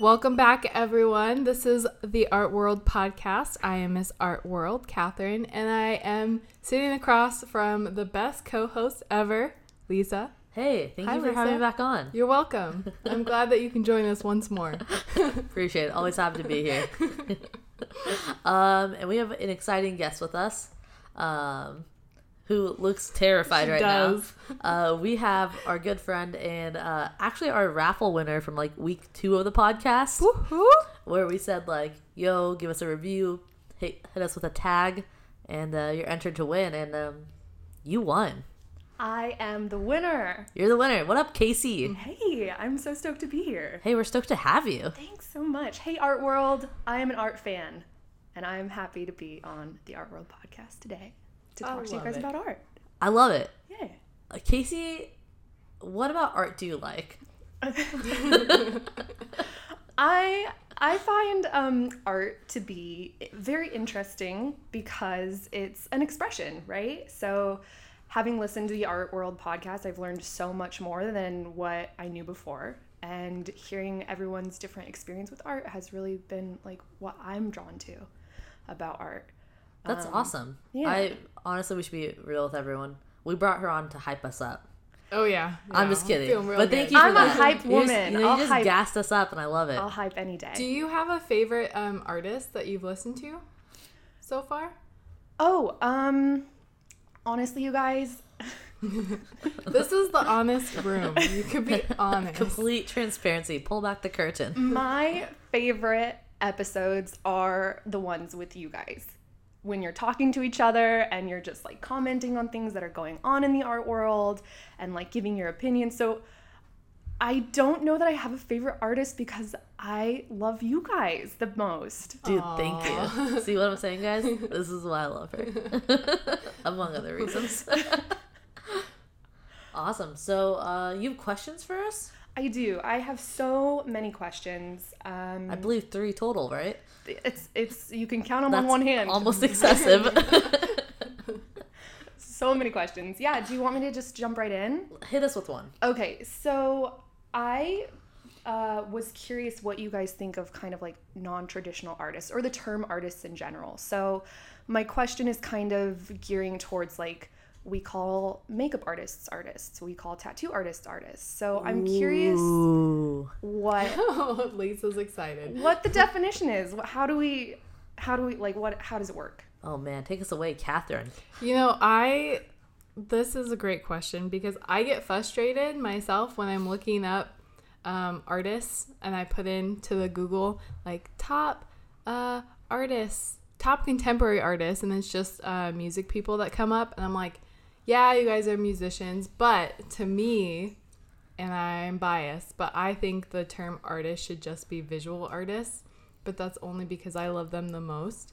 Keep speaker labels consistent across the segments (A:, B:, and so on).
A: Welcome back, everyone. This is the Art World podcast. I am Miss Art World, Catherine, and I am sitting across from the best co host ever, Lisa.
B: Hey, thank
A: Hi,
B: you for
A: Lisa.
B: having me back on.
A: You're welcome. I'm glad that you can join us once more.
B: Appreciate it. Always happy to be here. um, and we have an exciting guest with us, um, who looks terrified
A: She
B: right
A: does.
B: now. Uh, we have our good friend and uh, actually our raffle winner from like week two of the podcast,
A: Woohoo!
B: where we said like, "Yo, give us a review, hit, hit us with a tag, and uh, you're entered to win." And um, you won.
C: I am the winner.
B: You're the winner. What up, Casey?
C: Hey, I'm so stoked to be here.
B: Hey, we're stoked to have you.
C: Thanks so much. Hey, Art World. I am an art fan, and I am happy to be on the Art World podcast today to talk to you guys
A: it.
C: about art.
B: I love it.
C: Yeah.
B: Uh, Casey, what about art do you like?
C: I I find um, art to be very interesting because it's an expression, right? So, having listened to the Art World podcast, I've learned so much more than what I knew before. And hearing everyone's different experience with art has really been like what I'm drawn to about art.
B: That's awesome.
C: yeah.
B: I honestly, we should be real with everyone. We brought her on to hype us up.
A: Oh, yeah.
B: I'm just kidding.
A: feeling real
B: But thank
A: good.
B: you for
C: I'm a
B: that.
C: hype
B: You just-
C: woman.
B: You, know, you
C: I'll
B: just
C: hype-
B: gassed us up, and I love it.
C: I'll hype any day.
A: Do you have a favorite um, artist that you've listened to so far?
C: oh, um, honestly, you guys,
A: This is the honest room. You could be honest.
B: Complete transparency. Pull back the curtain.
C: My favorite episodes are the ones with you guys. When you're talking to each other and you're just like commenting on things that are going on in the art world and like giving your opinion. So I don't know that I have a favorite artist because I love you guys the most.
B: Dude, thank you. See what I'm saying, guys? This is why I love her. Among other reasons. awesome. So, uh, you have questions for us?
C: I do. I have so many questions. Um,
B: I believe three total, right?
C: it's it's you can count them on one hand.
B: Almost excessive.
C: So many questions. Yeah. Do you want me to just jump right in?
B: Hit us with one.
C: Okay, so I uh, was curious what you guys think of kind of like non traditional artists or the term artists in general. So, my question is kind of gearing towards like we call makeup artists artists, we call tattoo artists artists. So, I'm curious what
A: Oh, Lisa's excited.
C: what the definition is. How do we how do we like what how does it work?
B: Oh man, take us away, Catherine.
A: You know, I this is a great question because I get frustrated myself when I'm looking up um, artists and I put into the Google like top uh, artists, top contemporary artists, and it's just uh, music people that come up, and I'm like, yeah, you guys are musicians, but to me, and I'm biased, but I think the term artist should just be visual artists, but that's only because I love them the most.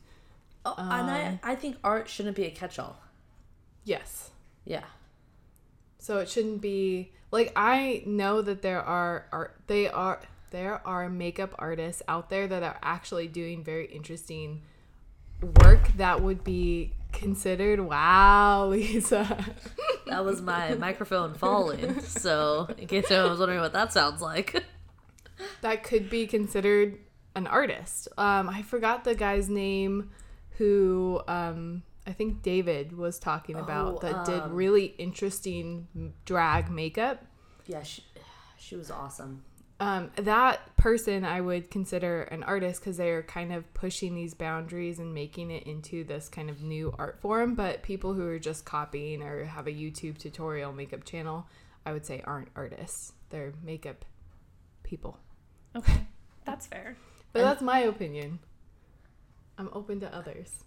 B: Oh, and I, um, I think art shouldn't be a catch-all.
A: Yes.
B: Yeah.
A: So it shouldn't be like I know that there are art they are there are makeup artists out there that are actually doing very interesting work that would be considered wow, Lisa.
B: That was my microphone falling. So, in case anyone was wondering what that sounds like.
A: that could be considered an artist. Um I forgot the guy's name who um I think David was talking about
B: Oh,
A: that did
B: um,
A: really interesting drag makeup.
B: Yeah, she, she was awesome.
A: Um, that person I would consider an artist because they are kind of pushing these boundaries and making it into this kind of new art form. But people who are just copying or have a YouTube tutorial makeup channel, I would say aren't artists. They're makeup people.
C: Okay, that's fair.
A: But that's my opinion. I'm open to others.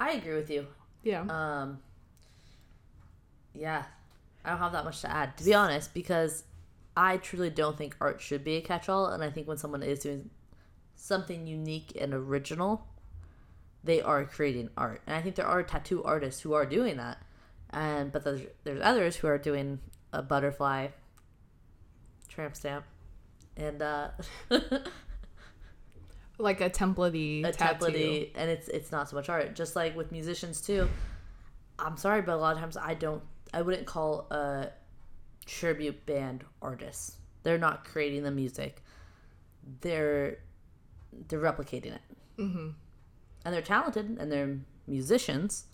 B: I agree with you.
A: Yeah.
B: Um, yeah, I don't have that much to add, to be honest, because I truly don't think art should be a catch-all, and I think when someone is doing something unique and original, they are creating art, and I think there are tattoo artists who are doing that, and but there's, there's others who are doing a butterfly, tramp stamp, and uh,
A: like a templatey
B: a
A: tattoo.
B: template and it's it's not so much art just like with musicians too i'm sorry but a lot of times i don't i wouldn't call a tribute band artists they're not creating the music they're they're replicating it.
A: Mm-hmm.
B: And they're talented and they're musicians,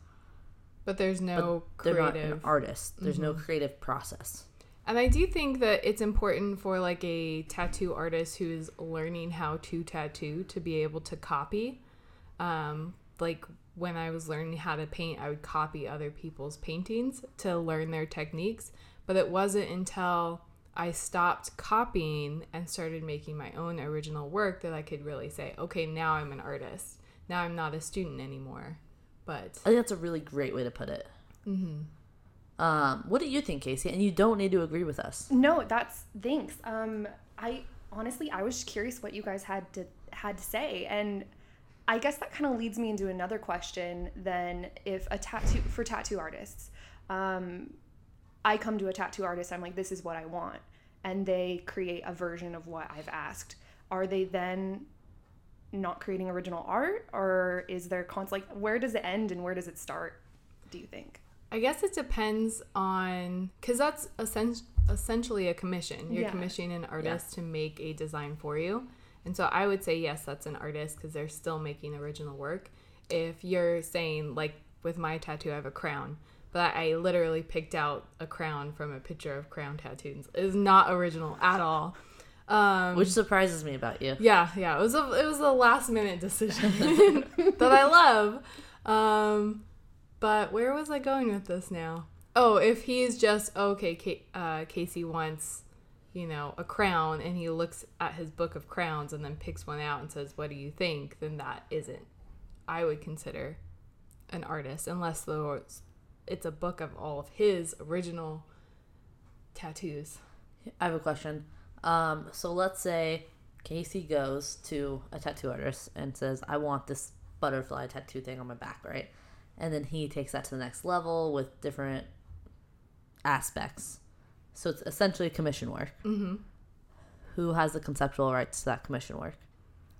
A: But there's no
B: they're not an artist. There's no creative process.
A: And I do think that it's important for like a tattoo artist who is learning how to tattoo to be able to copy. Um, like when I was learning how to paint, I would copy other people's paintings to learn their techniques. But it wasn't until I stopped copying and started making my own original work that I could really say, okay, now I'm an artist. Now I'm not a student anymore. But
B: I think that's a really great way to put it. Um, what do you think, Casey? And you don't need to agree with us.
C: No, that's thanks. Um, I honestly, I was curious what you guys had to had to say, and I guess that kind of leads me into another question. Then, if a tattoo for tattoo artists, um, I come to a tattoo artist, I'm like, this is what I want, and they create a version of what I've asked. Are they then not creating original art, or is there cons like where does it end and where does it start? Do you think?
A: I guess it depends on because that's essen- essentially a commission. You're
C: Yeah.
A: commissioning an artist to make a design for you. And so I would say, yes, that's an artist because they're still making original work. If you're saying, like with my tattoo, I have a crown, but I literally picked out a crown from a picture of crown tattoos, It's not original at all. Um,
B: Which surprises me about you.
A: yeah, yeah. It was a it was a last minute decision that I love. Um, but where was I going with this now? Oh, if he's just okay, Ca- uh, Casey wants, you know, a crown, and he looks at his book of crowns and then picks one out and says, "What do you think?" Then that isn't. I would consider an artist unless the it's a book of all of his original tattoos.
B: I have a question. Um, so let's say Casey goes to a tattoo artist and says, I want this butterfly tattoo thing on my back, right? And then he takes that to the next level with different aspects. So it's essentially commission work.
A: Mm-hmm.
B: Who has the conceptual rights to that commission work?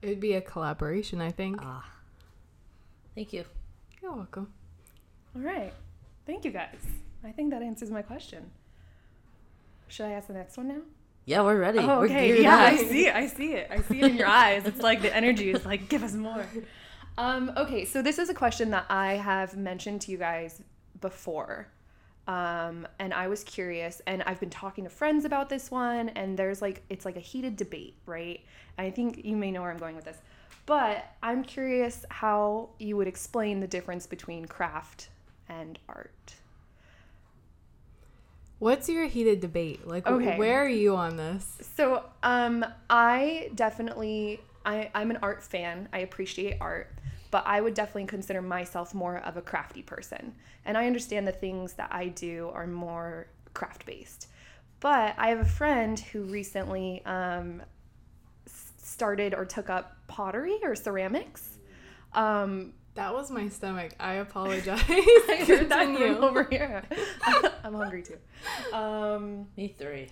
A: It would be a collaboration, I think.
B: Ah. Thank you.
A: You're welcome.
C: All right. Thank you guys. I think that answers my question. Should I ask the next one now?
B: Yeah, we're ready.
C: Oh,
B: we're
C: okay. Yeah,
B: up.
C: I see it. I see it. I see it in your eyes. It's like the energy is like, give us more. Um, okay, so this is a question that I have mentioned to you guys before. Um, and I was curious, and I've been talking to friends about this one, and there's like, it's like a heated debate, right? And I think you may know where I'm going with this. But I'm curious how you would explain the difference between craft and art.
A: What's your heated debate? Like,
C: Okay.
A: where are you on this?
C: So, um, I definitely, I, I'm an art fan. I appreciate art, but I would definitely consider myself more of a crafty person. And I understand the things that I do are more craft based. But I have a friend who recently um, started or took up pottery or ceramics. Um,
A: That was my stomach. I apologize.
C: I heard that from over here. I'm hungry too. Um,
B: Me three.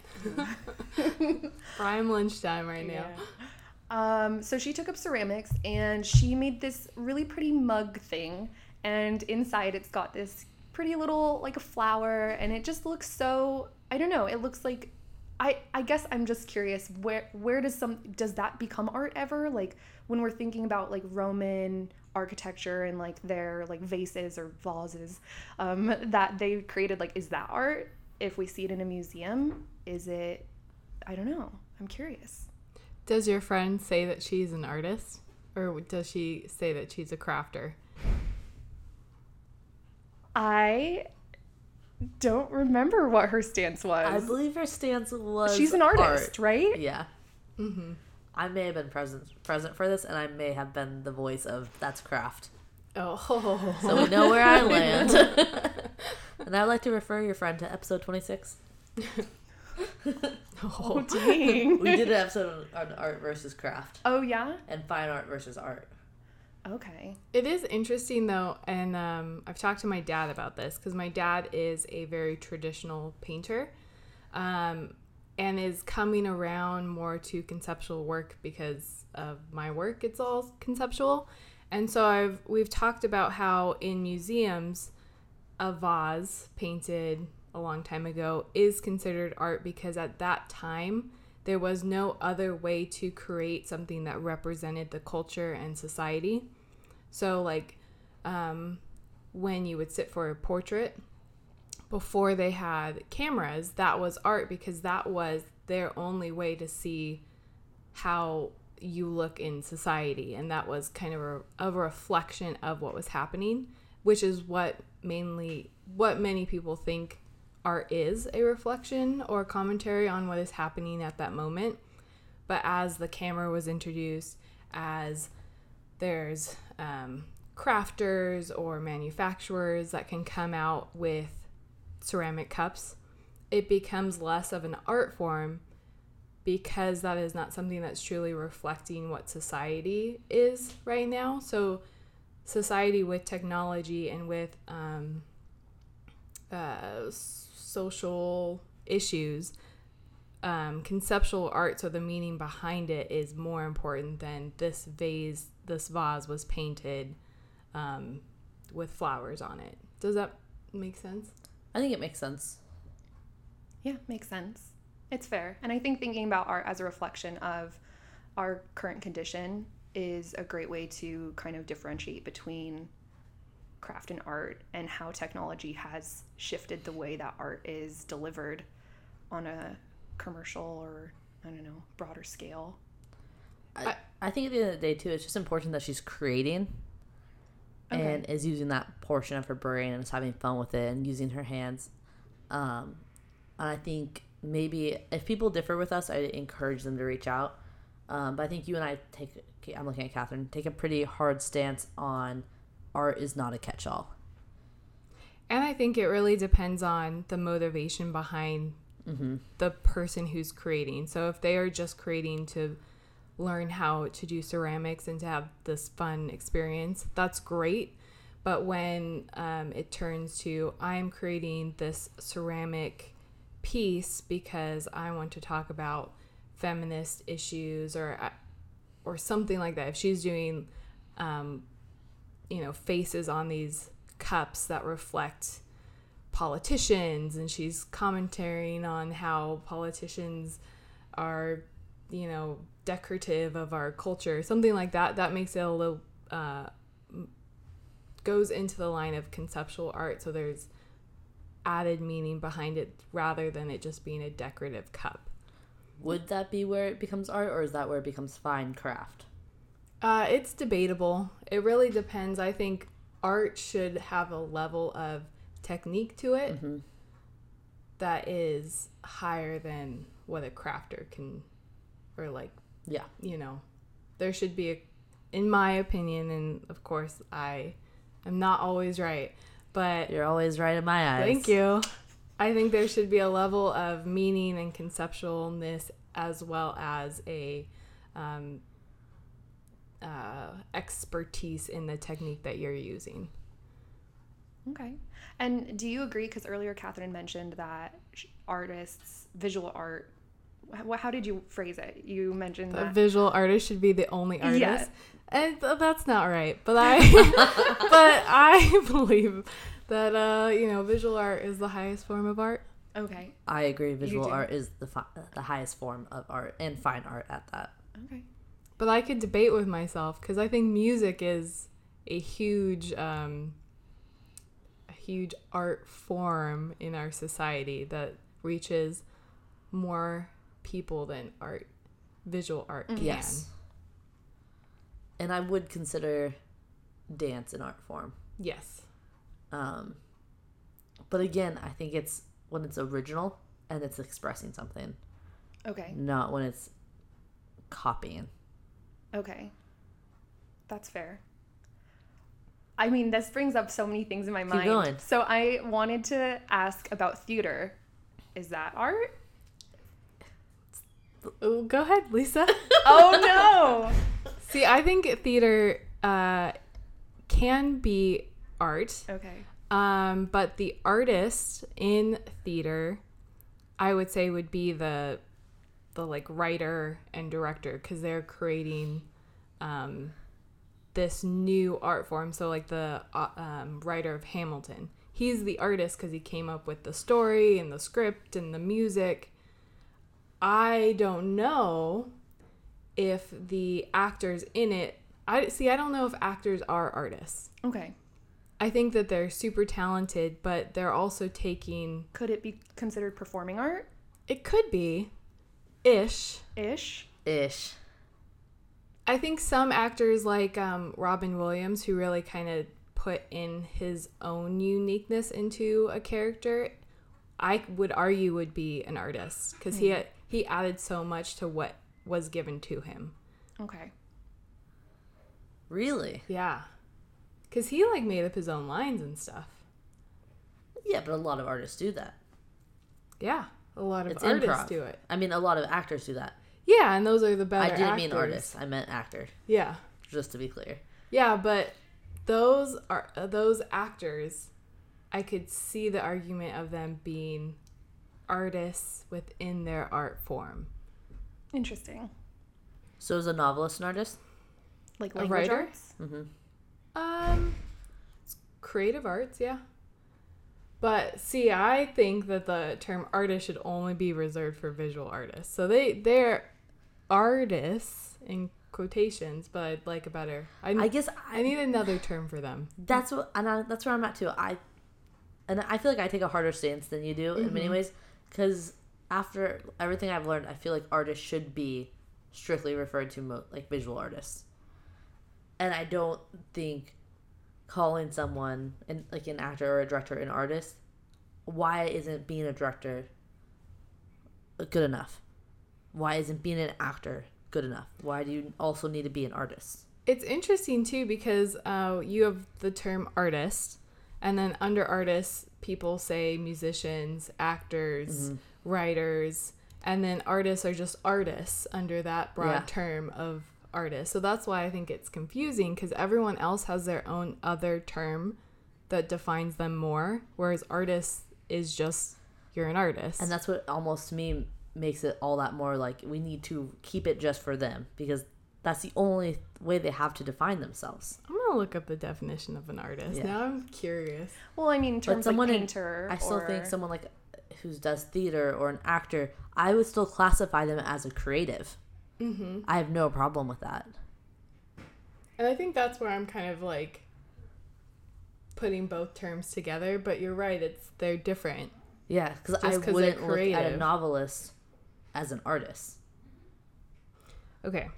A: Prime lunchtime right now.
C: Yeah. Um, so she took up ceramics and she made this really pretty mug thing. And inside it's got this pretty little like a flower and it just looks so I don't know, it looks like I I guess I'm just curious where where does some does that become art ever? Like when we're thinking about like Roman architecture and like their like vases or vases um, that they created like is that art? If we see it in a museum, is it I don't know. I'm curious.
A: Does your friend say that she's an artist? Or does she say that she's a crafter?
C: I don't remember what her stance was.
B: I believe her stance was
C: She's an artist,
B: art.
C: right?
B: Yeah.
A: Mm-hmm.
B: I may have been present present for this, and I may have been the voice of that's craft.
A: Oh.
B: So we know where I land. and I'd like to refer your friend to episode twenty six.
C: Oh, dang.
B: We did an episode on art versus craft
C: oh, yeah?
B: and fine art versus art.
C: Okay.
A: It is interesting though, and um, I've talked to my dad about this because my dad is a very traditional painter, um, and is coming around more to conceptual work because of my work. It's all conceptual, and so I've we've talked about how in museums, a vase painted a long time ago is considered art because at that time there was no other way to create something that represented the culture and society. So, like, um, when you would sit for a portrait, before they had cameras, that was art because that was their only way to see how you look in society. And that was kind of a, a reflection of what was happening, which is what mainly, what many people think art is a reflection or commentary on what is happening at that moment. But as the camera was introduced, as there's um, crafters or manufacturers that can come out with ceramic cups, it becomes less of an art form because that is not something that's truly reflecting what society is right now. So, society with technology and with um, uh, social issues, um, conceptual art, so the meaning behind it is more important than this vase, this vase was painted um, with flowers on it. Does that make sense?
B: I think it makes sense.
C: Yeah, makes sense. It's fair. And I think thinking about art as a reflection of our current condition is a great way to kind of differentiate between craft and art and how technology has shifted the way that art is delivered on a commercial or I don't know, broader scale.
B: I, I think at the end of the day too, it's just important that she's creating
C: Okay.
B: and is using that portion of her brain and is having fun with it and using her hands. Um, and I think maybe if people differ with us, I encourage them to reach out. Um, but I think you and I take, I'm looking at Catherine, take a pretty hard stance on art is not a catch all.
A: And I think it really depends on the motivation behind the person who's creating. So if they are just creating to learn how to do ceramics and to have this fun experience, that's great. But when um, it turns to I'm creating this ceramic piece because I want to talk about feminist issues or uh, or something like that, if she's doing um, you know faces on these cups that reflect politicians and she's commentating on how politicians are you know decorative of our culture something like that that makes it a little uh, goes into the line of conceptual art so there's added meaning behind it rather than it just being a decorative cup
B: Would that be where it becomes art or is that where it becomes fine craft?
A: Uh, it's debatable. It really depends. I think art should have a level of technique to it that is higher than what a crafter can, or like,
B: Yeah.
A: you know, there should be, a, in my opinion, and of course, I am not always right, but
B: You're always right in my eyes.
A: Thank you. I think there should be a level of meaning and conceptualness as well as a um, uh, expertise in the technique that you're using.
C: Okay. And do you agree? Because earlier Catherine mentioned that artists, visual art, wh- how did you phrase it? You mentioned
A: A
C: that.
A: visual artist should be the only artist.
C: Yeah.
A: And th- that's not right, but I but I believe that uh, you know, visual art is the highest form of art.
C: Okay.
B: I agree. Visual art is the fi- the highest form of art and fine art at that.
C: Okay.
A: But I could debate with myself because I think music is a huge, um, a huge art form in our society that reaches more people than art, visual art can.
B: Yes. And I would consider dance an art form.
A: Yes.
B: Um, but again, I think it's when it's original and it's expressing something,
C: Okay.
B: not when it's copying.
C: Okay. That's fair. I mean, this brings up so many things in my mind.
B: going.
C: So I wanted to ask about theater. Is that art?
A: Oh, go ahead, Lisa.
C: Oh no.
A: See, I think theater uh, can be art.
C: Okay.
A: Um, but the artist in theater, I would say, would be the the like writer and director because they're creating um, this new art form. So like the uh, um, writer of Hamilton, he's the artist because he came up with the story and the script and the music. I don't know if the actors in it. I see. I don't know if actors are artists.
C: Okay.
A: I think that they're super talented, but they're also taking.
C: Could it be considered performing art
A: It could be, ish.
C: ish?
B: Ish.
A: I think some actors like um, Robin Williams, who really kind of put in his own uniqueness into a character, I would argue would be an artist because he had, he added so much to what was given to him.
C: Okay.
B: Really?
A: Yeah, because he like made up his own lines and stuff.
B: Yeah, but a lot of artists do that.
A: Yeah, a lot of
B: It's
A: artists
B: improv.
A: do it.
B: I mean, a lot of actors do that.
A: Yeah, and those are the better.
B: I didn't mean
A: actors.
B: artist. I meant actor.
A: Yeah,
B: Just to be clear.
A: yeah, but those are uh, those actors. I could see the argument of them being artists within their art form.
C: Interesting.
B: So is a novelist an artist?
C: Like
A: A writer?
C: arts?
A: Um, it's creative arts, yeah. But see, I think that the term artist should only be reserved for visual artists. So they they're artists in quotations, but I'd like a better. I,
B: I guess
A: I need another term for them.
B: that's what and I, that's where I'm at too. I and I feel like I take a harder stance than you do in many ways because after everything I've learned, I feel like artists should be strictly referred to mo- like visual artists, and I don't think calling someone and like an actor or a director an artist. Why isn't being a director good enough? Why isn't being an actor good enough? Why do you also need to be an artist?
A: It's interesting too because uh, you have the term artist, and then under artists, people say musicians, actors, mm-hmm. writers, and then artists are just artists under that broad
B: Yeah.
A: term of artist. So that's why I think it's confusing because everyone else has their own other term that defines them more, whereas artist is just you're an artist.
B: And that's what almost to me makes it all that more like we need to keep it just for them because that's the only way they have to define themselves.
A: I'm gonna look up the definition of an artist.
B: Yeah.
A: Now I'm curious.
C: Well, I mean, in terms
B: someone
C: like
B: in-
C: painter.
B: I still think someone like who does theater or an actor, I would still classify them as a creative. Mm-hmm. I have no problem with that.
A: And I think that's where I'm kind of like putting both terms together, but you're right, it's they're different.
B: Yeah, because
A: I
B: I
A: 'cause they're
B: wouldn't look at a novelist as an artist.
A: Okay.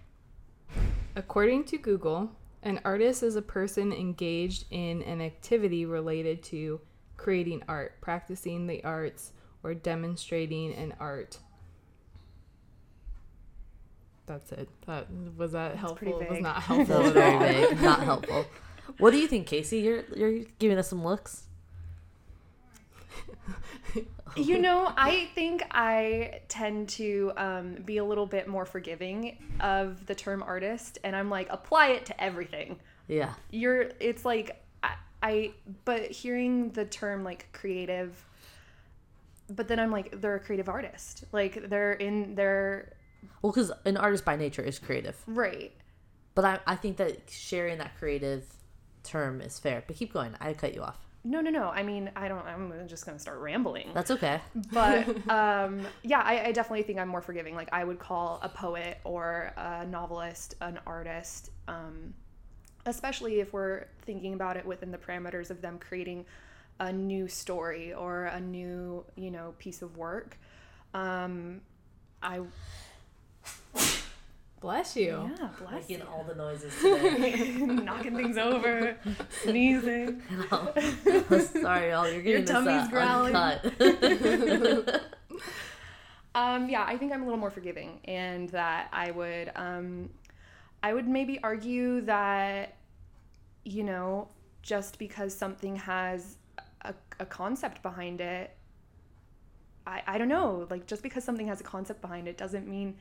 A: According to Google, an artist is a person engaged in an activity related to creating art, practicing the arts, or demonstrating an art. That's it. That was that helpful? It was
C: vague.
A: not helpful at all.
B: not helpful. What do you think, Casey? You're you're giving us some looks.
C: You know, I think I tend to um, be a little bit more forgiving of the term artist, and I'm like, apply it to everything.
B: Yeah,
C: You're, it's like, I, I but hearing the term like creative, but then I'm like, they're a creative artist. Like, they're in, they're,
B: well, because an artist by nature is creative.
C: right.
B: But I, I think that sharing that creative term is fair. But keep going. I cut you off.
C: No, no, no. I mean, I don't, I'm just going to start rambling.
B: That's okay.
C: but um, yeah, I, I definitely think I'm more forgiving. Like I would call a poet or a novelist an artist, um, especially if we're thinking about it within the parameters of them creating a new story or a new, you know, piece of work. Um, I
A: Bless you.
C: yeah, bless
B: Making
C: you.
B: all the noises today.
C: knocking things over, sneezing.
B: Sorry, y'all. You're
C: Your
B: getting
C: tummy's
B: this, uh,
C: growling.
B: uncut.
C: Um, yeah, I think I'm a little more forgiving, and that I would, um, I would maybe argue that, you know, just because something has a, a concept behind it, I, I don't know, like just because something has a concept behind it doesn't mean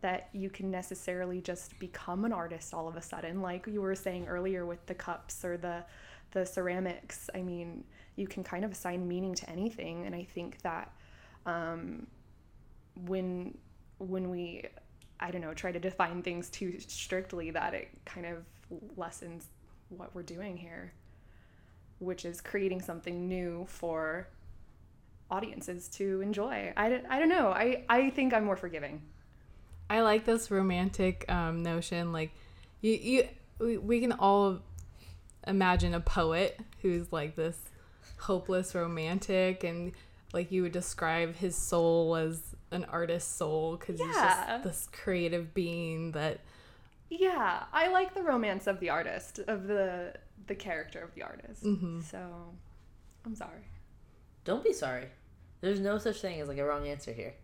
C: that you can necessarily just become an artist all of a sudden. Like you were saying earlier with the cups or the the ceramics. I mean, you can kind of assign meaning to anything, and I think that. Um, when when we i don't know try to define things too strictly that it kind of lessens what we're doing here which is creating something new for audiences to enjoy. I, I don't know. I, I think I'm more forgiving.
A: I like this romantic um, notion. Like, you, you, we, we can all imagine a poet who's like this hopeless romantic, and like you would describe his soul as an artist's soul because he's just this creative being that.
C: Yeah, I like the romance of the artist, of the the character of the artist.
A: Mhm.
C: So, I'm sorry.
B: Don't be sorry. There's no such thing as like a wrong answer here.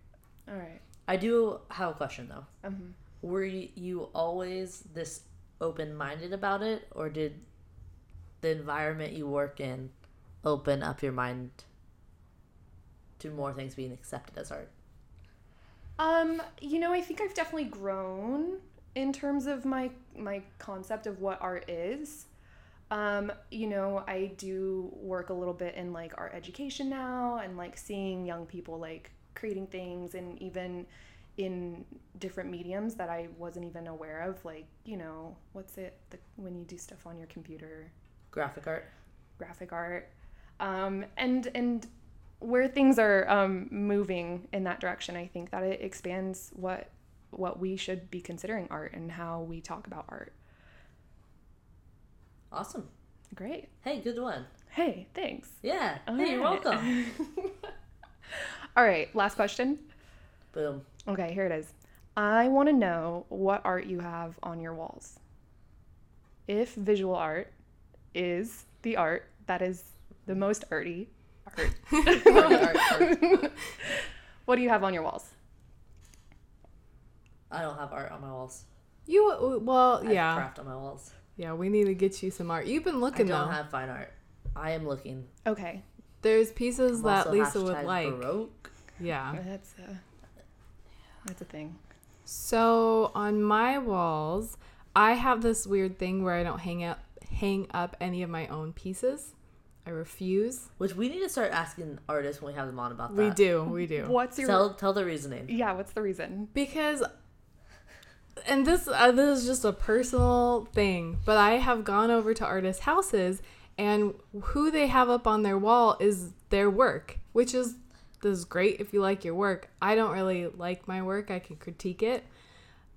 C: All right.
B: I do have a question though.
C: Um,
B: Were you always this open minded about it, or did the environment you work in open up your mind to more things being accepted as art?
C: um, you know, I think I've definitely grown in terms of my my concept of what art is. Um, you know, I do work a little bit in like art education now and like seeing young people like creating things and even in different mediums that I wasn't even aware of, like, you know, what's it the, when you do stuff on your computer?
B: Graphic art.
C: graphic art um, and and where things are um, moving in that direction i think that it expands what what we should be considering art and how we talk about art
B: Awesome.
C: great
B: Hey, good one.
C: hey thanks
B: Yeah.
C: All
B: hey, you're welcome.
C: all right last question
B: Boom.
C: okay here it is i want to know what art you have on your walls if visual art is the art that is the most arty art
B: art, art.
C: what do you have on your walls
B: I don't have art on my walls.
A: You well,
B: I have
A: yeah,
B: craft on my walls.
A: yeah. We need to get you some art. You've been looking.
B: I don't
A: though.
B: have fine art. I am looking.
C: okay
A: There's pieces
B: I'm
A: that Lisa would like.
B: Baroque.
A: Yeah.
C: That's a that's a thing.
A: So on my walls, I have this weird thing where I don't hang up hang up any of my own pieces. I refuse.
B: Which we need to start asking artists when we have them on about that.
A: We do, we do.
C: What's your
B: Tell tell the reasoning.
C: yeah? What's the reason?
A: because and this uh, this is just a personal thing, but I have gone over to artists' houses and who they have up on their wall is their work, which is this is great if you like your work. I don't really like my work. I can critique it.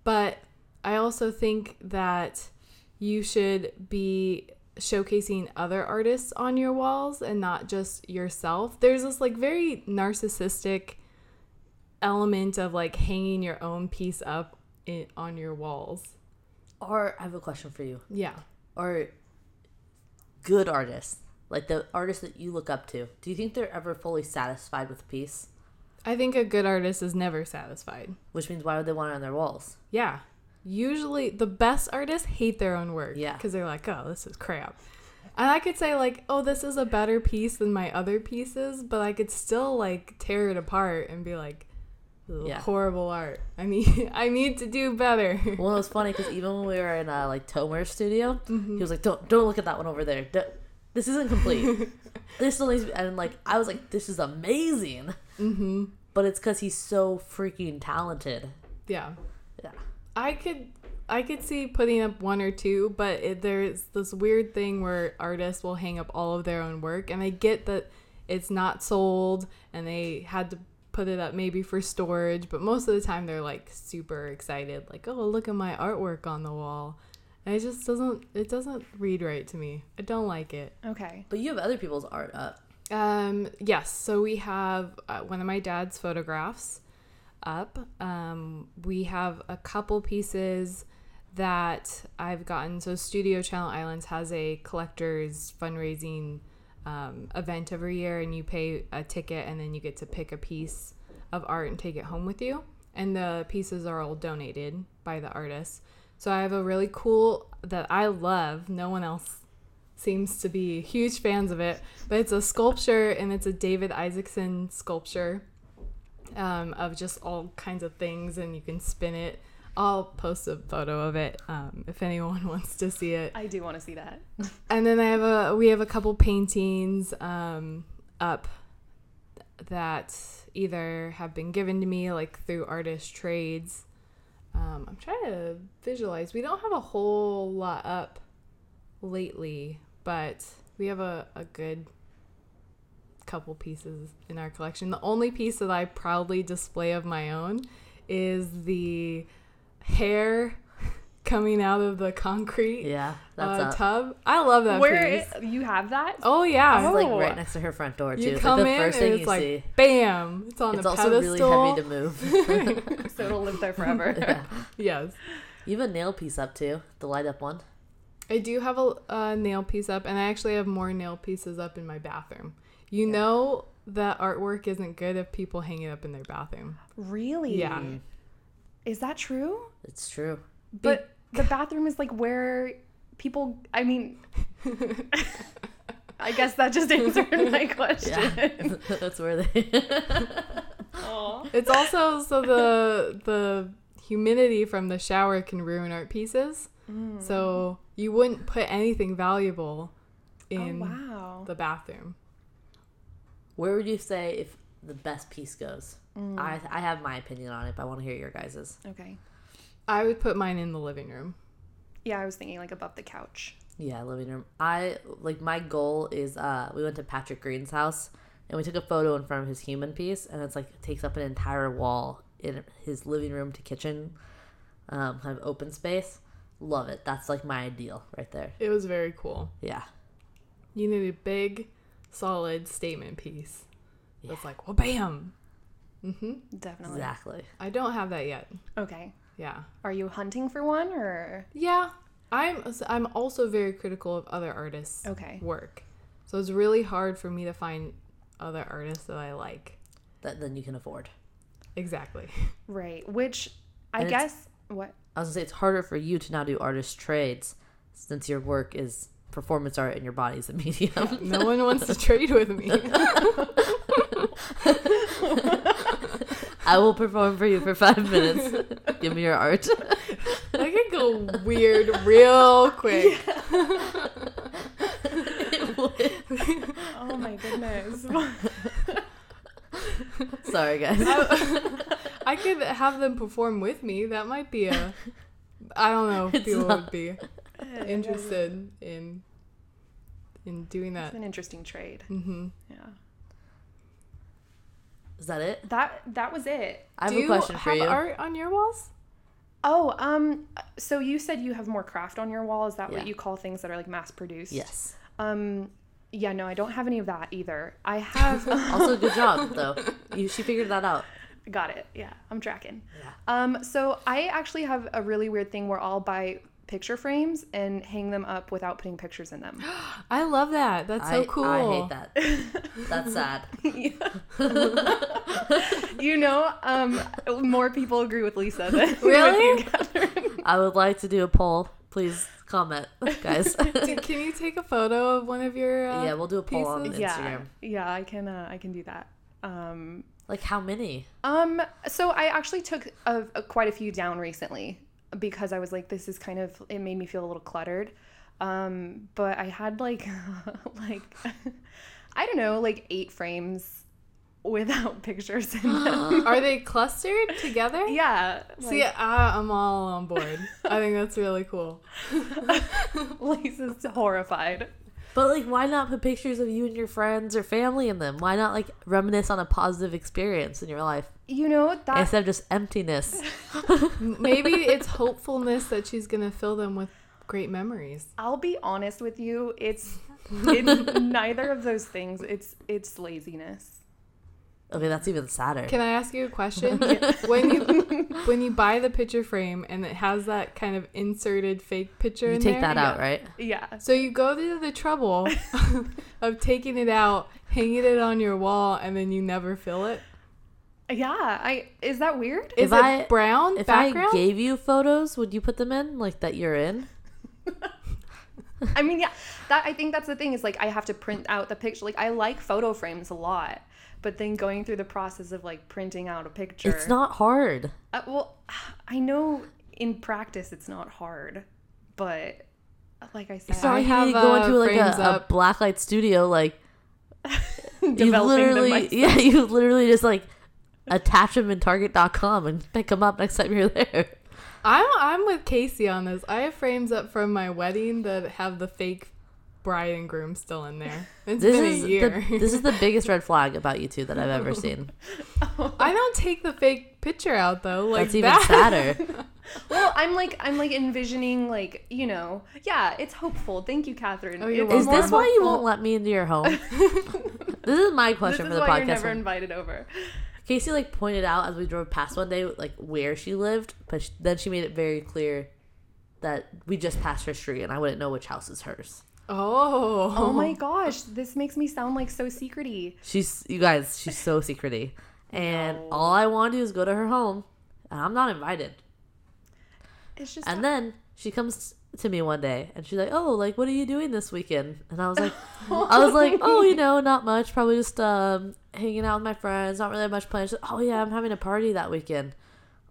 A: But I also think that you should be showcasing other artists on your walls and not just yourself. There's this like very narcissistic element of like hanging your own piece up in, on your walls.
B: Or I have a question for you.
A: Yeah.
B: Are good artists, like the artists that you look up to, do you think they're ever fully satisfied with a piece?
A: I think a good artist is never satisfied.
B: Which means why would they want it on their walls?
A: Yeah. Usually the best artists hate their own work.
B: Yeah.
A: Because they're like, oh, this is crap. And I could say like, oh, this is a better piece than my other pieces, but I could still like tear it apart and be like, "Ugh,
B: Yeah.
A: horrible art. I mean, I need to do better.
B: Well, it was funny because even when we were in uh, like Tomer's studio,
A: Mm-hmm.
B: he was like, "Don't don't look at that one over there. This isn't complete. this still needs." And like I was like, "This is amazing,"
A: mm-hmm.
B: but it's because he's so freaking talented.
A: Yeah.
B: Yeah.
A: I could I could see putting up one or two, but it, there's this weird thing where artists will hang up all of their own work, and I get that it's not sold, and they had to put it up maybe for storage, but most of the time they're like super excited, like, "Oh, look at my artwork on the wall," and it just doesn't it doesn't read right to me. I don't like it.
C: Okay.
B: But you have other people's art up.
A: Um, yes, so we have uh, one of my dad's photographs up. Um, we have a couple pieces that I've gotten. So, Studio Channel Islands has a collector's fundraising um, event every year, and you pay a ticket, and then you get to pick a piece of art and take it home with you. And the pieces are all donated by the artists. So, I have a really cool that I love. No one else seems to be huge fans of it, but it's a sculpture and it's a David Isaacson sculpture um, of just all kinds of things, and you can spin it. I'll post a photo of it um, if anyone wants to see it.
C: I do want to see that.
A: And then I have a we have a couple paintings um, up that either have been given to me like through artist trades. Um, I'm trying to visualize. We don't have a whole lot up lately, but we have a, a good couple pieces in our collection. The only piece that I proudly display of my own is the hair coming out of the concrete
B: Yeah,
A: uh,
B: that's up.
A: tub. I love that
C: Where
A: piece.
C: i- you have that?
A: oh yeah,
B: It's like
C: Oh.
B: right next to her front door too.
A: you
B: It's
A: come
B: like the
A: in
B: first
A: and
B: thing
A: it's
B: you
A: like
B: see.
A: bam, it's on
B: It's
A: a
B: also really
A: pedestal.
B: heavy to move.
C: So it'll live there forever.
B: yeah.
A: yes.
B: You have a nail piece up too, the light up one.
A: I do have a, a nail piece up, and I actually have more nail pieces up in my bathroom. You know that artwork isn't good if people hang it up in their bathroom.
C: Really?
A: Yeah.
C: Is that true?
B: It's true.
C: But the bathroom is like where people. I mean, I guess that just answered my question.
B: Yeah, that's where they.
C: Aw.
A: It's also so the the humidity from the shower can ruin art pieces.
C: Mm.
A: So you wouldn't put anything valuable in
C: oh wow.
A: the bathroom.
B: where would you say if the best piece goes?
C: Mm.
B: I I have my opinion on it, but I want to hear your guys's.
C: Okay.
A: I would put mine in the living room.
C: Yeah, I was thinking like above the couch.
B: Yeah, living room. I like my goal is uh we went to Patrick Green's house and we took a photo in front of his human piece and it's like it takes up an entire wall in his living room to kitchen um kind of open space. Love it. That's like my ideal right there.
A: It was very cool.
B: Yeah.
A: You need a big, solid statement piece. That's like, well, bam. Mm-hmm.
C: Definitely.
B: Exactly.
A: I don't have that yet.
C: Okay.
A: Yeah.
C: Are you hunting for one or?
A: Yeah. I'm I'm also very critical of other artists'
C: Okay.
A: work. So it's really hard for me to find other artists that I like.
B: That then you can afford.
A: Exactly.
C: Right. Which I
B: And
C: guess what?
B: I was gonna say it's harder for you to now do artist trades since your work is performance art and your body's a medium.
A: No one wants to trade with me.
B: I will perform for you for five minutes. Give me your art.
A: That could go weird real quick.
C: Oh my goodness.
B: Sorry, guys.
A: I could have them perform with me. That might be a. I don't know if
B: It's
A: people
B: not.
A: would be interested in in doing that.
C: It's an interesting trade.
A: Mm-hmm.
C: Yeah.
B: Is that it?
C: That that was it.
B: I have
A: Do
B: a question for you.
A: have
B: you.
A: art on your walls?
C: Oh, um, so you said you have more craft on your wall. Is that
B: Yeah.
C: what you call things that are like mass produced?
B: Yes.
C: Um, yeah, no, I don't have any of that either. I have.
B: Also, good job though. You she figured that out.
C: Got it. Yeah, I'm tracking.
B: Yeah.
C: Um, so I actually have a really weird thing where I'll buy picture frames and hang them up without putting pictures in them.
A: I love that. That's so
B: I,
A: cool.
B: I hate that. That's sad.
C: you know, um, more people agree with Lisa than
A: Really?
C: you,
B: I would like to do a poll. Please comment, guys.
A: Can you take a photo of one of your? Uh,
B: yeah, we'll do a poll on
A: pieces?
C: Yeah,
B: Instagram.
C: yeah, I can, uh, I can do that. Um,
B: Like how many?
C: Um, so I actually took a, a, quite a few down recently because I was like, this is kind of it made me feel a little cluttered. Um, but I had like like I don't know, like eight frames without pictures in them.
A: Are they clustered together?
C: yeah.
A: See, I, I'm all on board. I think that's really cool.
C: like, Lisa's horrified.
B: But like, why not put pictures of you and your friends or family in them? Why not like reminisce on a positive experience in your life
C: You know that
B: instead of just emptiness?
A: Maybe it's hopefulness that she's gonna fill them with great memories.
C: I'll be honest with you, it's it's neither of those things. It's it's laziness.
B: Okay, that's even sadder.
A: Can I ask you a question? when you when you buy the picture frame and it has that kind of inserted fake picture
B: you
A: in
B: take
A: there,
B: that out, right?
C: Yeah.
A: so you go to the trouble of taking it out, hanging it on your wall, and then you never fill it.
C: Yeah, I is that weird?
A: Is
B: If
A: it
B: I-
A: brown
B: If
A: background?
B: I gave you photos, would you put them in like that you're in?
C: I mean, yeah, that I think that's the thing is like I have to print out the picture. Like I like photo frames a lot, but then going through the process of like printing out a picture.
B: It's not hard.
C: Uh, well, I know in practice it's not hard, but like I said,
B: It's not
A: I
B: like you
A: have,
B: need to go
A: uh,
B: into like a, a
A: up.
B: blacklight studio. Like you
C: developing them
B: literally, yeah, you literally just like attach them in Target.com and pick them up next time you're there.
A: I'm I'm with Casey on this. I have frames up from my wedding that have the fake bride and groom still in there. It's
B: This
A: been
B: is
A: a year.
B: the this is the biggest red flag about you two that I've ever seen.
A: I don't take the fake picture out though. Like
B: That's even
A: that.
B: sadder.
C: Well, I'm like I'm like envisioning like you know yeah it's hopeful. Thank you, Catherine.
A: Oh, you're
B: Is this
C: more
B: why you won't let me into your home? this is my
C: This
B: question
C: is
B: for the
C: why you're never
B: one.
C: invited over.
B: Casey like pointed out as we drove past one day like where she lived, but sh- then she made it very clear that we just passed her street and I wouldn't know which house is hers.
A: Oh.
C: Oh my gosh, this makes me sound like so secrety.
B: She's you guys, she's so secrety. And
C: No.
B: all I want to do is go to her home, and I'm not invited.
C: It's just
B: And then she comes to me one day and she's like, "Oh, like what are you doing this weekend?" And I was like, "I was like, oh, you know, not much. Probably just um hanging out with my friends. Not really much plans." She's like, "Oh yeah, I'm having a party that weekend."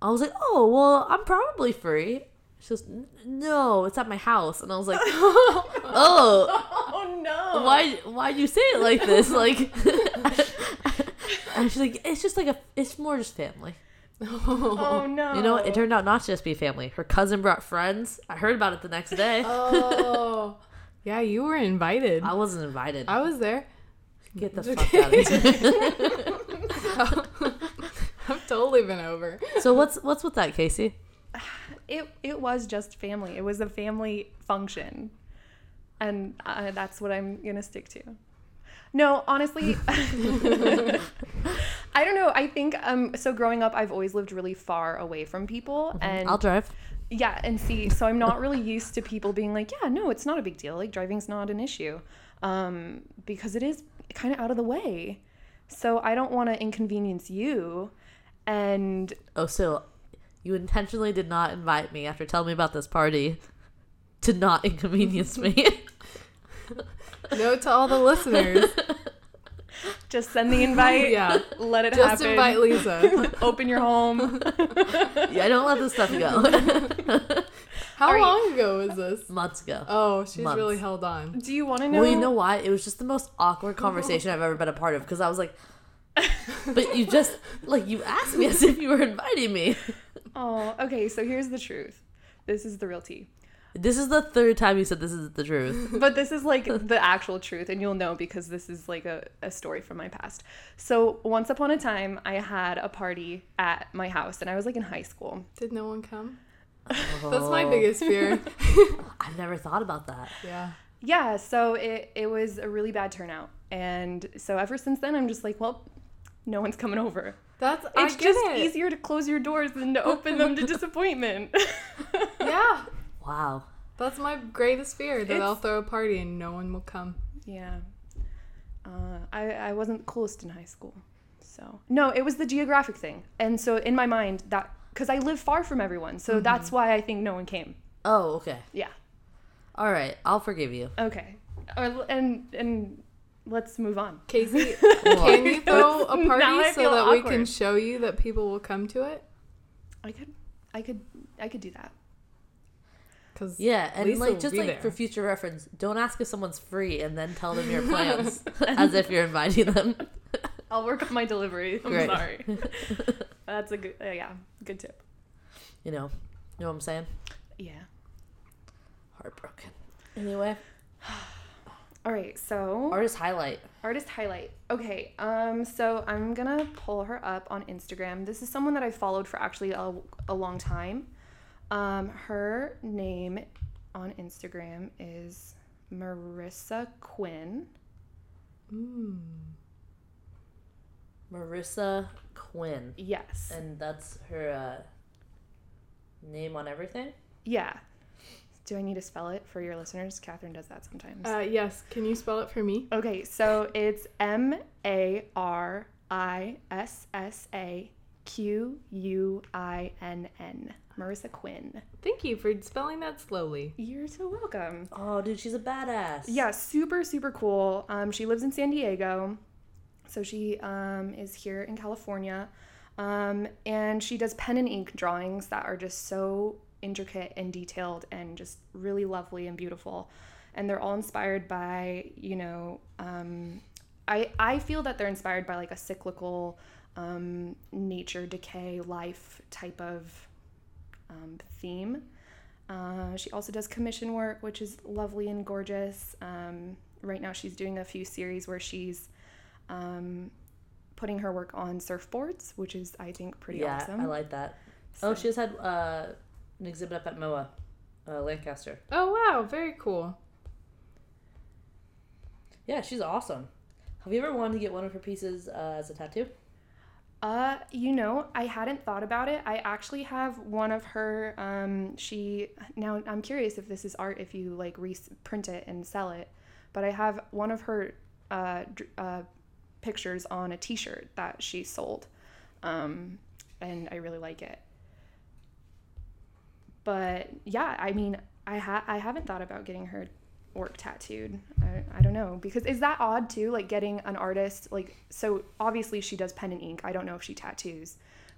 B: I was like, "Oh, well, I'm probably free." She goes, "No, it's at my house." And I was like, "Oh,
C: oh no.
B: why why'd you say it like this like and she's like it's just like a it's more just family
C: Oh no.
B: you know it turned out not to just be family her cousin brought friends i heard about it the next day
A: Oh. Yeah, you were invited.
B: i wasn't invited
A: I was there.
B: get the fuck out of here
A: I've totally been over.
B: so what's what's with that casey
C: it it was just family. It was a family function, and uh, that's what I'm gonna stick to. No, honestly, I don't know. I think um. So growing up, I've always lived really far away from people, and
B: i'll drive
C: yeah, and see, so I'm not really used to people being like, yeah, no, it's not a big deal. Like driving's not an issue, um, because it is kind of out of the way. So I don't want to inconvenience you, and
B: oh so you intentionally did not invite me after telling me about this party to not inconvenience me
A: Note to all the listeners.
C: just send the invite.
A: Yeah.
C: let it happen.
A: Just
C: happen.
A: invite Lisa.
C: Open your home.
B: yeah i don't let this stuff go
A: How
C: Are you-
A: long ago was this?
B: months ago
A: Oh, she's
B: Months.
A: really held on.
C: Do you want to know?
B: Well, you know why? It was just the most awkward conversation I've ever been a part of because I was like, but you just like you asked me as if you were inviting me.
C: Oh, okay. So here's the truth. This is the real tea.
B: This is the third time you said this is the truth.
C: But this is like the actual truth, and you'll know because this is like a, a story from my past. So once upon a time, I had a party at my house, and I was like in high school.
A: Did no one come? Oh. That's my
B: Oh,
A: biggest fear.
B: I've never thought about that.
A: Yeah.
C: Yeah, so it, it was a really bad turnout. And so ever since then, I'm just like, well, no one's coming over.
A: That's
C: It's
A: I get
C: just
A: it.
C: easier to close your doors than to open them to disappointment.
A: Yeah.
B: Wow.
A: That's my greatest fear that
C: It's-
A: I'll throw a party and no one will come.
C: Yeah. Uh, I, I wasn't the coolest in high school. So, no, it was the geographic thing. And so, in my mind, that, because I live far from everyone. So, that's why I think no one came.
B: Oh, okay.
C: Yeah.
B: All right. I'll forgive you.
C: Okay. Uh, and, and let's move on.
A: Casey, can you throw a party so
C: feel
A: that we can show you that people will come to it?
C: I could, I could, I could do that.
A: Because
B: Yeah, and
A: Lisa
B: like just like
A: there.
B: for future reference, don't ask if someone's free and then tell them your plans as if you're inviting them.
C: I'll work on my delivery. I'm
B: Great.
C: sorry. That's a good, uh, yeah, good tip.
B: You know, you know what I'm saying?
C: Yeah.
B: Heartbroken. Anyway,
C: All right. So,
B: artist highlight.
C: Artist highlight. Okay, um, so I'm gonna pull her up on Instagram. This is someone that I followed for actually a, a long time. Um, her name on Instagram is Marissa Quinn.
A: Mm.
B: Marissa Quinn.
C: Yes.
B: And that's her uh, name on everything?
C: Yeah. Do I need to spell it for your listeners? Catherine does that sometimes.
A: Uh, yes. Can you spell it for me?
C: okay, so it's M A R I S S A Q U I N N. Marissa Quinn.
A: Thank you for spelling that slowly.
C: You're so welcome.
B: Oh, dude, she's a badass.
C: Yeah, super, super cool. Um, she lives in San Diego. So she um, is here in California. Um, and she does pen and ink drawings that are just so intricate and detailed and just really lovely and beautiful. And they're all inspired by, you know, um, I, I feel that they're inspired by like a cyclical um, nature, decay, life type of um, theme. Uh, she also does commission work, which is lovely and gorgeous. Um, right now, she's doing a few series where she's um, putting her work on surfboards, which is, I think, pretty
B: yeah,
C: awesome.
B: I like that.
C: So-
B: Oh, she just had uh, an exhibit up at MOA, uh, Lancaster.
A: Oh wow, very cool.
B: Yeah, she's awesome. Have you ever wanted to get one of her pieces uh, as a tattoo?
C: Uh, you know, I hadn't thought about it. I actually have one of her. Um, she now I'm curious if this is art if you like reprint it and sell it, but I have one of her uh, uh, pictures on a T-shirt that she sold, um, and I really like it. But yeah, I mean, I ha- I haven't thought about getting her work tattooed. I, I don't know because is that odd too? Like getting an artist like so obviously she does pen and ink. I don't know if she tattoos,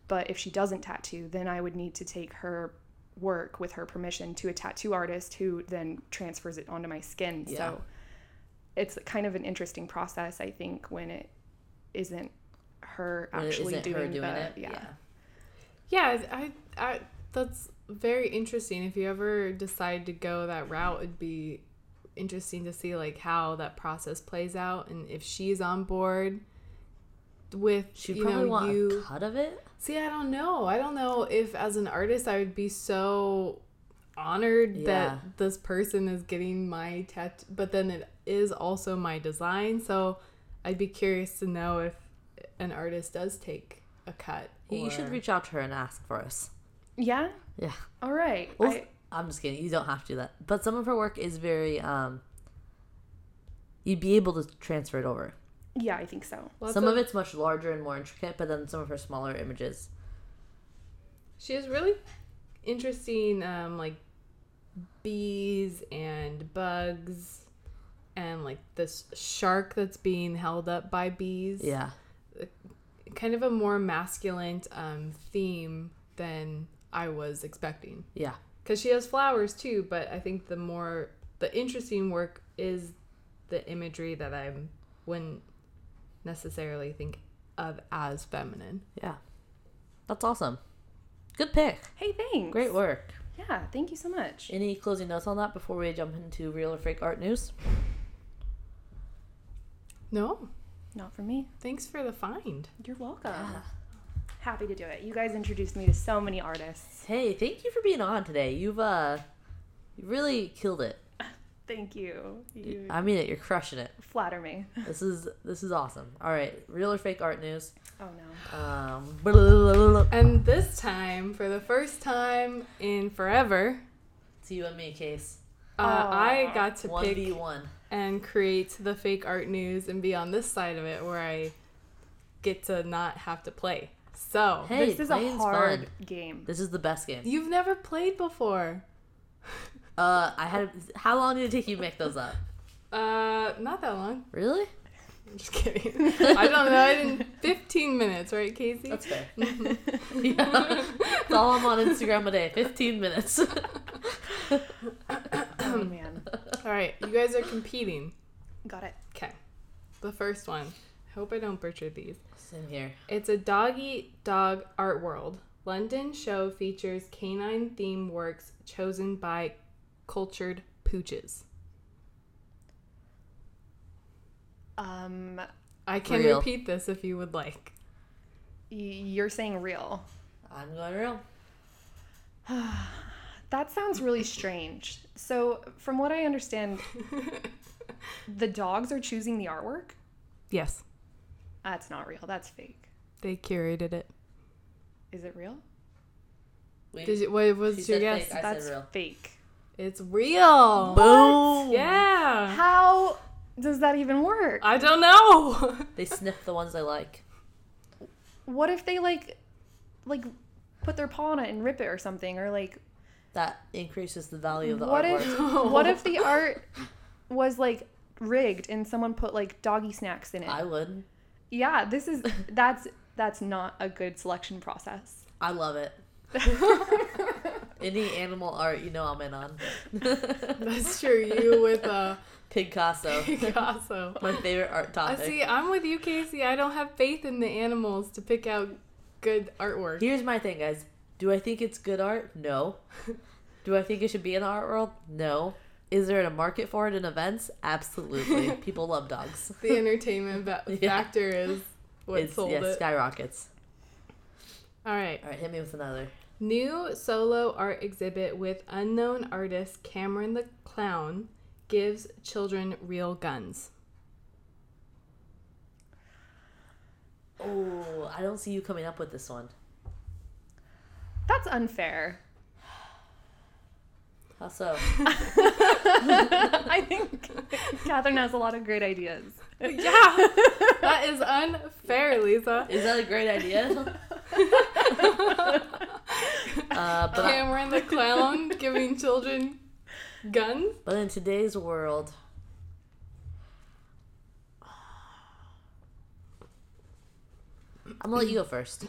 C: but if she doesn't tattoo, then I would need to take her work with her permission to a tattoo artist who then transfers it onto my skin.
B: Yeah.
C: So it's kind of an interesting process, I think, when it isn't her actually
B: isn't
C: doing,
B: her doing
C: the,
B: it.
C: Yeah.
A: Yeah, I, I, that's very interesting. If you ever decide to go that route, it'd be interesting to see like how that process plays out and if she's on board with
B: She'd
A: you
B: probably
A: know
B: want
A: you.
B: a cut of it.
A: See, I don't know. I don't know if as an artist I would be so honored
B: Yeah.
A: that this person is getting my tattoo, but then it is also my design. So I'd be curious to know if an artist does take a cut.
B: You should reach out to her and ask for us.
C: Yeah?
B: Yeah.
C: All right.
B: Well,
C: I,
B: I'm just kidding. You don't have to do that. But some of her work is very um you'd be able to transfer it over.
C: yeah, I think so.
A: Lots
B: some of it's much larger and more intricate, but then some of her smaller images.
A: She has really interesting, um, like bees and bugs, and like this shark that's being held up by bees.
B: Yeah.
A: kind of a more masculine um, theme than I was expecting.
B: Yeah.
A: Because she has flowers too, but I think the more the interesting work is the imagery that I wouldn't necessarily think of as feminine.
B: Yeah. That's awesome. Good pick.
C: Hey, thanks.
B: Great work.
C: Yeah, thank you so much.
B: Any closing notes on that before we jump into real or fake art news?
A: No,
C: Not for me.
A: thanks for the find.
C: You're welcome. Happy to do it. You guys introduced me to so many artists.
B: Hey, thank you for being on today. You've uh you really killed it.
C: Thank you. You
B: I mean it, you're crushing it.
C: flatter me.
B: This is this is awesome. All right, real or fake art news.
C: Oh no.
B: Um, blah, blah, blah, blah.
A: And this time, for the first time in forever,
B: it's you and me, case
A: uh, I got to
B: one
A: pick
B: one.
A: and create the fake art news and be on this side of it where I get to not have to play. So,
B: Hey,
C: this is a hard
B: fun.
C: game.
B: This is the best game.
A: you've never played before.
B: Uh, I had. How long did it take you to make those up?
A: Uh, not that long.
B: Really?
A: I'm just kidding. I don't know. In 15 minutes, right, Casey?
B: That's fair. yeah. That's all I'm on Instagram a day. 15 minutes.
C: oh man.
A: All right, you guys are competing.
C: Got it.
A: Okay. The first one. I hope I don't butcher these.
B: Same here.
A: It's a dog eat dog art world. London show features canine themed works chosen by cultured pooches.
C: Um,
A: I can
B: Real.
A: repeat this if you would like.
C: y- you're saying real.
B: I'm going real.
C: That sounds really strange. So, from what I understand, the dogs are choosing the artwork.
A: Yes,
C: That's not real. That's fake.
A: they curated it.
C: Is it real?
B: We,
A: Did you, what was
B: She
A: your guess?
B: fake.
C: That's
B: real.
C: fake.
A: It's real.
B: Boom.
A: Yeah.
C: How does that even work?
A: I don't know.
B: They sniff the ones they like.
C: What if they like, like, put their paw on it and rip it or something, or like,
B: That increases the value of the
C: what
B: artwork.
C: if, what if the art was like rigged and someone put like doggy snacks in it?
B: I would.
C: Yeah, this is that's that's not a good selection process.
B: I love it. Any animal art, you know I'm in on.
A: That's true. You with uh,
B: Picasso.
A: Picasso.
B: My favorite art
A: I
B: topic.
A: see. I'm with you, Casey. I don't have faith in the animals to pick out good artwork.
B: Here's my thing, guys. Do I think it's good art? No. Do I think it should be in the art world? No. Is there a market for it in events? Absolutely. People love dogs.
A: The entertainment va-
B: Yeah.
A: factor is what
B: it's
A: sold
B: yeah,
A: it.
B: skyrockets.
A: All right.
B: All right, hit me with another.
A: New solo art exhibit with unknown artist Cameron the Clown gives children real guns.
B: Oh, I don't see you coming up with this one.
C: That's unfair.
B: How so?
C: I think Catherine has a lot of great ideas.
A: Yeah, that is unfair, Lisa.
B: Is that a great idea? uh, but I-
A: Cameron the Clown giving children guns.
B: but in today's world, I'm gonna let you go first.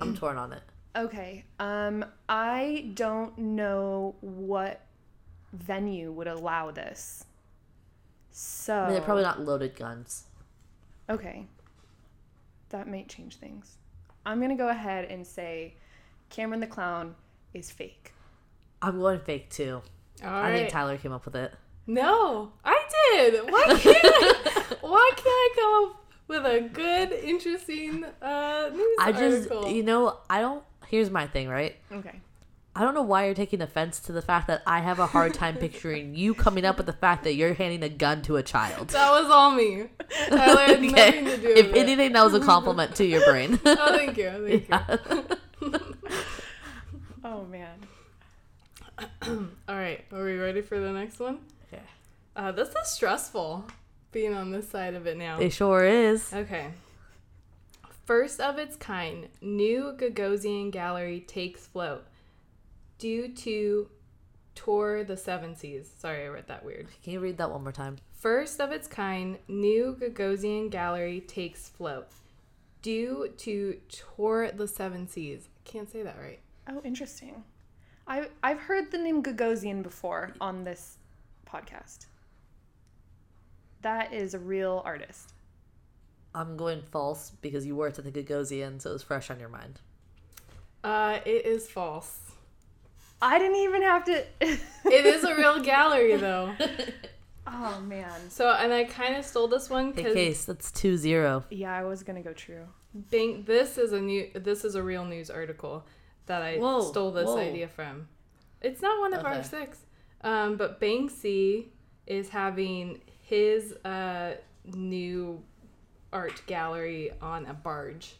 B: I'm torn on it.
C: Okay. Um, I don't know what venue would allow this. So
B: I mean, they're probably not loaded guns.
C: okay. That might change things. I'm gonna go ahead and say Cameron the Clown is fake.
B: I'm going fake too.
A: All
B: I think. Tyler came up with it.
A: No, I did. Why can't I, why can't I come up with a good, interesting uh, news
B: I just,
A: article?
B: you know, I don't. Here's my thing, right?
C: Okay.
B: I don't know why you're taking offense to the fact that I have a hard time picturing you coming up with the fact that you're handing a gun to a child.
A: that was all me. Tyler had nothing to do
B: If
A: with it.
B: anything, that was a compliment to your brain.
A: Oh, thank you. Thank you.
C: Oh man.
A: All right, are we ready for the next one?
B: Okay.
A: Uh, this is stressful being on this side of it now.
B: It sure is.
A: Okay. First of its kind, new Gagosian gallery takes float due to tour the seven seas. Sorry, I read that weird.
B: Can you read that one more time?
A: First of its kind, new Gagosian gallery takes float due to tour the seven seas. Can't say that right.
C: Oh, interesting. I I've heard the name Gagosian before on this podcast. That is a real artist.
B: I'm going false because you worked at the Gagosian, so it was fresh on your mind.
A: Uh, it is false.
C: I didn't even have to.
A: It is a real gallery though.
C: oh man.
A: So, and I kind of stole this one
B: Hey,
A: because
B: case, that's 2 0.
C: Yeah, I was gonna go true.
A: Bing, this is a new. This is a real news article that I
B: Whoa,
A: stole this
B: whoa.
A: idea from. It's not one of our six, um, but Banksy is having his uh, new art gallery on a barge.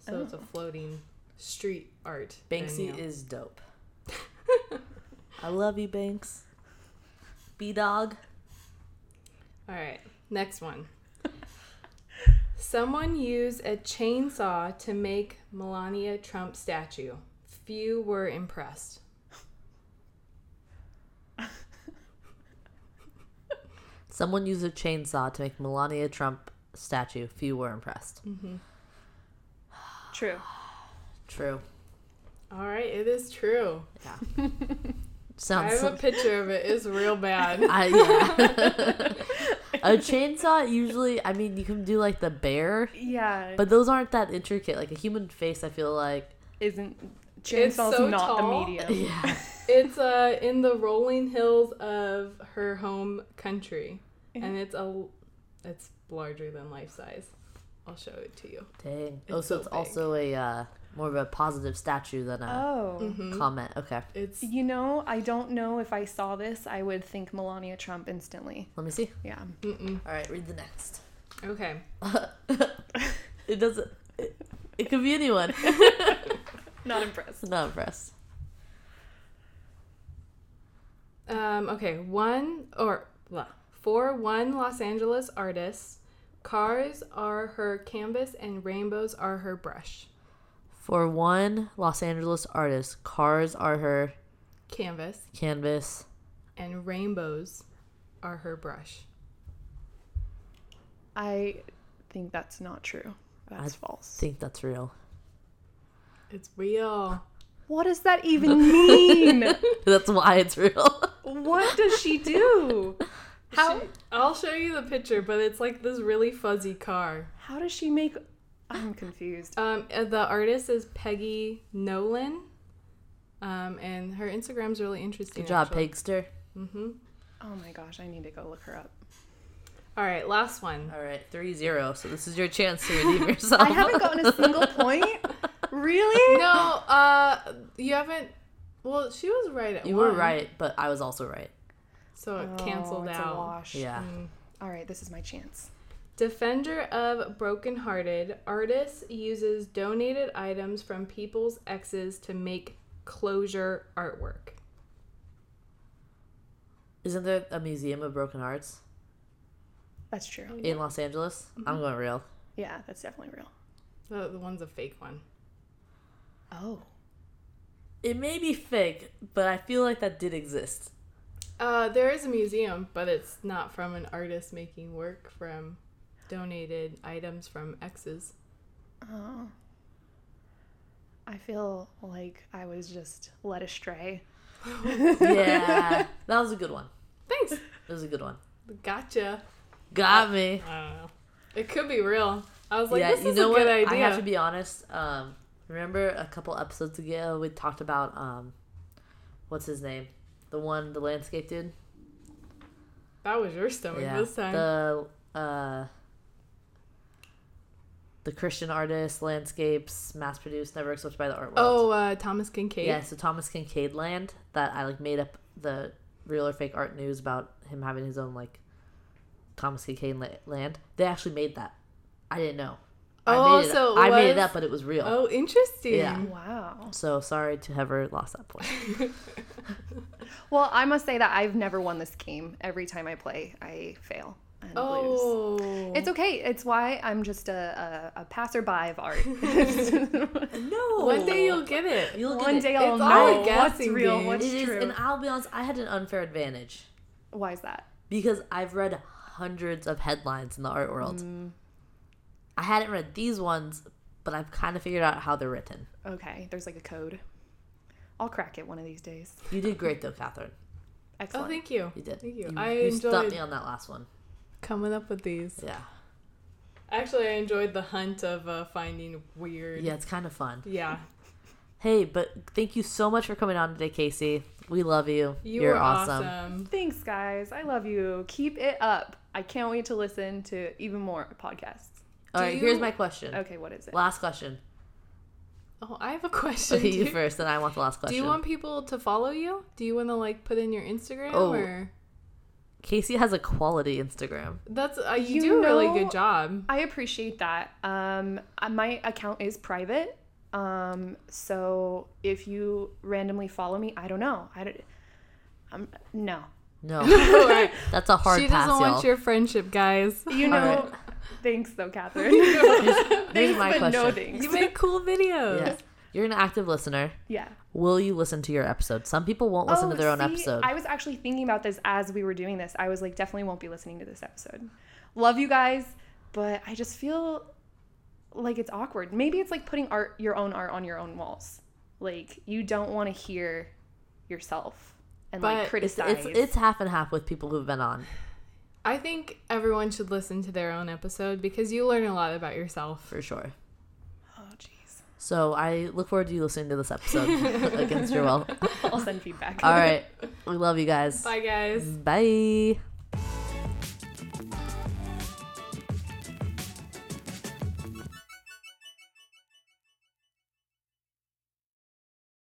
A: So it's a
C: Oh.
A: floating street art.
B: Banksy is dope. I love you, Banks. B Dog.
A: All right, next one. Someone used a chainsaw to make Melania Trump statue. Few were impressed.
B: Someone used a chainsaw to make Melania Trump statue. Few were impressed. Mm-hmm.
C: True.
B: True.
A: All right, it is true.
B: Yeah.
A: I
B: Sounds.
A: have a picture of it. It's real bad.
B: I, yeah. a chainsaw usually, I mean, you can do like the bear,
C: Yeah.
B: but those aren't that intricate. Like a human face, I feel like.
C: isn't chainsaw's
A: so
C: not
A: tall.
C: the medium.
B: Yeah.
A: It's uh in the rolling hills of her home country, and it's a it's larger than life size. I'll show it to you.
B: Dang. Oh, so
A: so
B: it's
A: big.
B: also a uh, more of a positive statue than a
C: Oh.
A: Mhm.
B: comment. Okay.
A: It's
C: You know, I don't know if I saw this, I would think Melania Trump instantly.
B: Let me see.
C: Yeah.
A: mm-mm.
B: All right, read the next.
A: okay.
B: it doesn't. It, it could be anyone.
C: Not impressed.
B: Not impressed.
A: Um, okay, one or blah, for one Los Angeles artist, cars are her canvas and rainbows are her brush.
B: For one Los Angeles artist, cars are her
A: Canvas
B: canvas.
A: and rainbows are her brush.
C: I think that's not true. That's false.
B: I
C: false.
B: think that's real.
A: It's real.
C: What does that even mean?
B: That's why it's real.
C: what does she do? How
A: She- I'll show you the picture, but it's like this really fuzzy car.
C: how does she make I'm confused.
A: Um, uh, the artist is Peggy Noland, Um, and her Instagram's really interesting.
B: Good job,
A: actually.
B: Pigster.
A: Mm-hmm.
C: Oh my gosh, I need to go look her up.
A: All right, last one.
B: All right, 3 0. So this is your chance to redeem yourself.
C: I haven't gotten a single point. Really?
A: No, uh, you haven't. Well, she was right at
B: You were right, but I was also right.
A: So it
C: Oh,
A: canceled
C: it's a
A: out.
C: wash.
B: Yeah.
A: Mm.
C: All right, this is my chance.
A: Defender of Brokenhearted, artist uses donated items from people's exes to make closure artwork.
B: Isn't there a museum of broken hearts
C: That's true.
B: in Los Angeles? I'm going real.
C: Yeah, that's definitely real.
A: The, the one's a fake one.
C: Oh.
B: It may be fake, but I feel like that did exist.
A: Uh, there is a museum, but it's not from an artist making work from donated items from exes.
C: Oh. I feel like I was just led astray.
B: Yeah, that was a good one.
A: Thanks.
B: That was a good one.
A: Gotcha.
B: Got me.
A: I don't know. It could be real. I was like,
B: yeah,
A: this
B: you
A: is
B: know
A: a good
B: what?
A: idea.
B: I have to be honest. Um, remember a couple episodes ago we talked about um, what's his name? The one, the landscape dude.
A: that was your stomach
B: yeah,
A: this time.
B: the uh, the Christian artist, landscapes, mass produced, never accepted by the art world.
A: oh, uh, Thomas Kinkade.
B: yeah. So Thomas Kinkade land that I like made up the real or fake art news about him having his own like Thomas Kinkade land. They actually made that. I didn't know.
A: Oh,
B: I made it,
A: so it
B: I made it up, but it was real.
A: Oh, interesting.
B: Yeah.
C: Wow.
B: So sorry to have ever lost that point.
C: Well, I must say that I've never won this game. Every time I play, I fail and lose.
A: Oh.
C: It's okay. It's why I'm just a, a, a passerby of art.
B: no.
A: One day you'll get it.
B: You'll get
C: One
B: it.
C: day I'll
A: It's all
C: know
A: a
C: what's
A: guessing
C: real,
A: game.
C: what's
B: It is,
C: true.
B: and I'll be honest, I had an unfair advantage
C: Why is that?
B: because I've read hundreds of headlines in the art world. Mm. I hadn't read these ones, but I've kind of figured out how they're written.
C: Okay, there's like a code. I'll crack it one of these days.
B: You did great though, Catherine.
C: Excellent.
A: Oh, thank you.
B: You did.
A: Thank you.
B: You,
A: I
B: you stumped
A: enjoyed
B: me on that last one.
A: Coming up with these.
B: Yeah.
A: Actually, I enjoyed the hunt of uh, finding weird.
B: Yeah, it's kind of fun.
A: Yeah.
B: Hey, but thank you so much for coming on today, Casey. We love you.
A: You
B: You're
A: were
B: awesome.
A: awesome.
C: Thanks, guys. I love you. Keep it up. I can't wait to listen to even more podcasts.
B: All
A: Do
B: right, here's my question.
C: Okay, what is it?
B: Last question.
A: Oh, I have a question.
B: Okay, you
A: too.
B: first, then I want the last question.
A: Do you want people to follow you? Do you want to like put in your Instagram
B: Oh.
A: or
B: Casey has a quality Instagram.
A: that's uh, you,
C: You
A: do a really good job.
C: I appreciate that. Um, uh, my account is private. Um, so if you randomly follow me, I don't know. I don't. Um, no.
B: No,
A: Alright.
B: that's a hard
A: she
B: pass,
A: doesn't
B: y'all.
A: want your friendship, guys.
C: You know.
B: Alright.
C: Thanks though, Catherine.
B: Here's
C: thanks,
B: my
C: but no thanks.
A: You make cool videos.
B: Yes. You're an active listener.
C: Yeah.
B: Will you listen to your episode? Some people won't listen
C: Oh,
B: to their own episode.
C: I was actually thinking about this as we were doing this. I was like, definitely won't be listening to this episode. Love you guys, but I just feel like it's awkward. Maybe it's like putting art, your own art, on your own walls. Like you don't want to hear yourself and
A: But
C: like
A: it's-
B: it's,
C: criticize.
B: it's it's half and half with people who've been on
A: I think everyone should listen to their own episode because you learn a lot about yourself.
B: for sure. So I look forward to you listening to this episode against your will.
C: I'll send feedback.
B: All right, we love you guys.
A: Bye, guys.
B: Bye.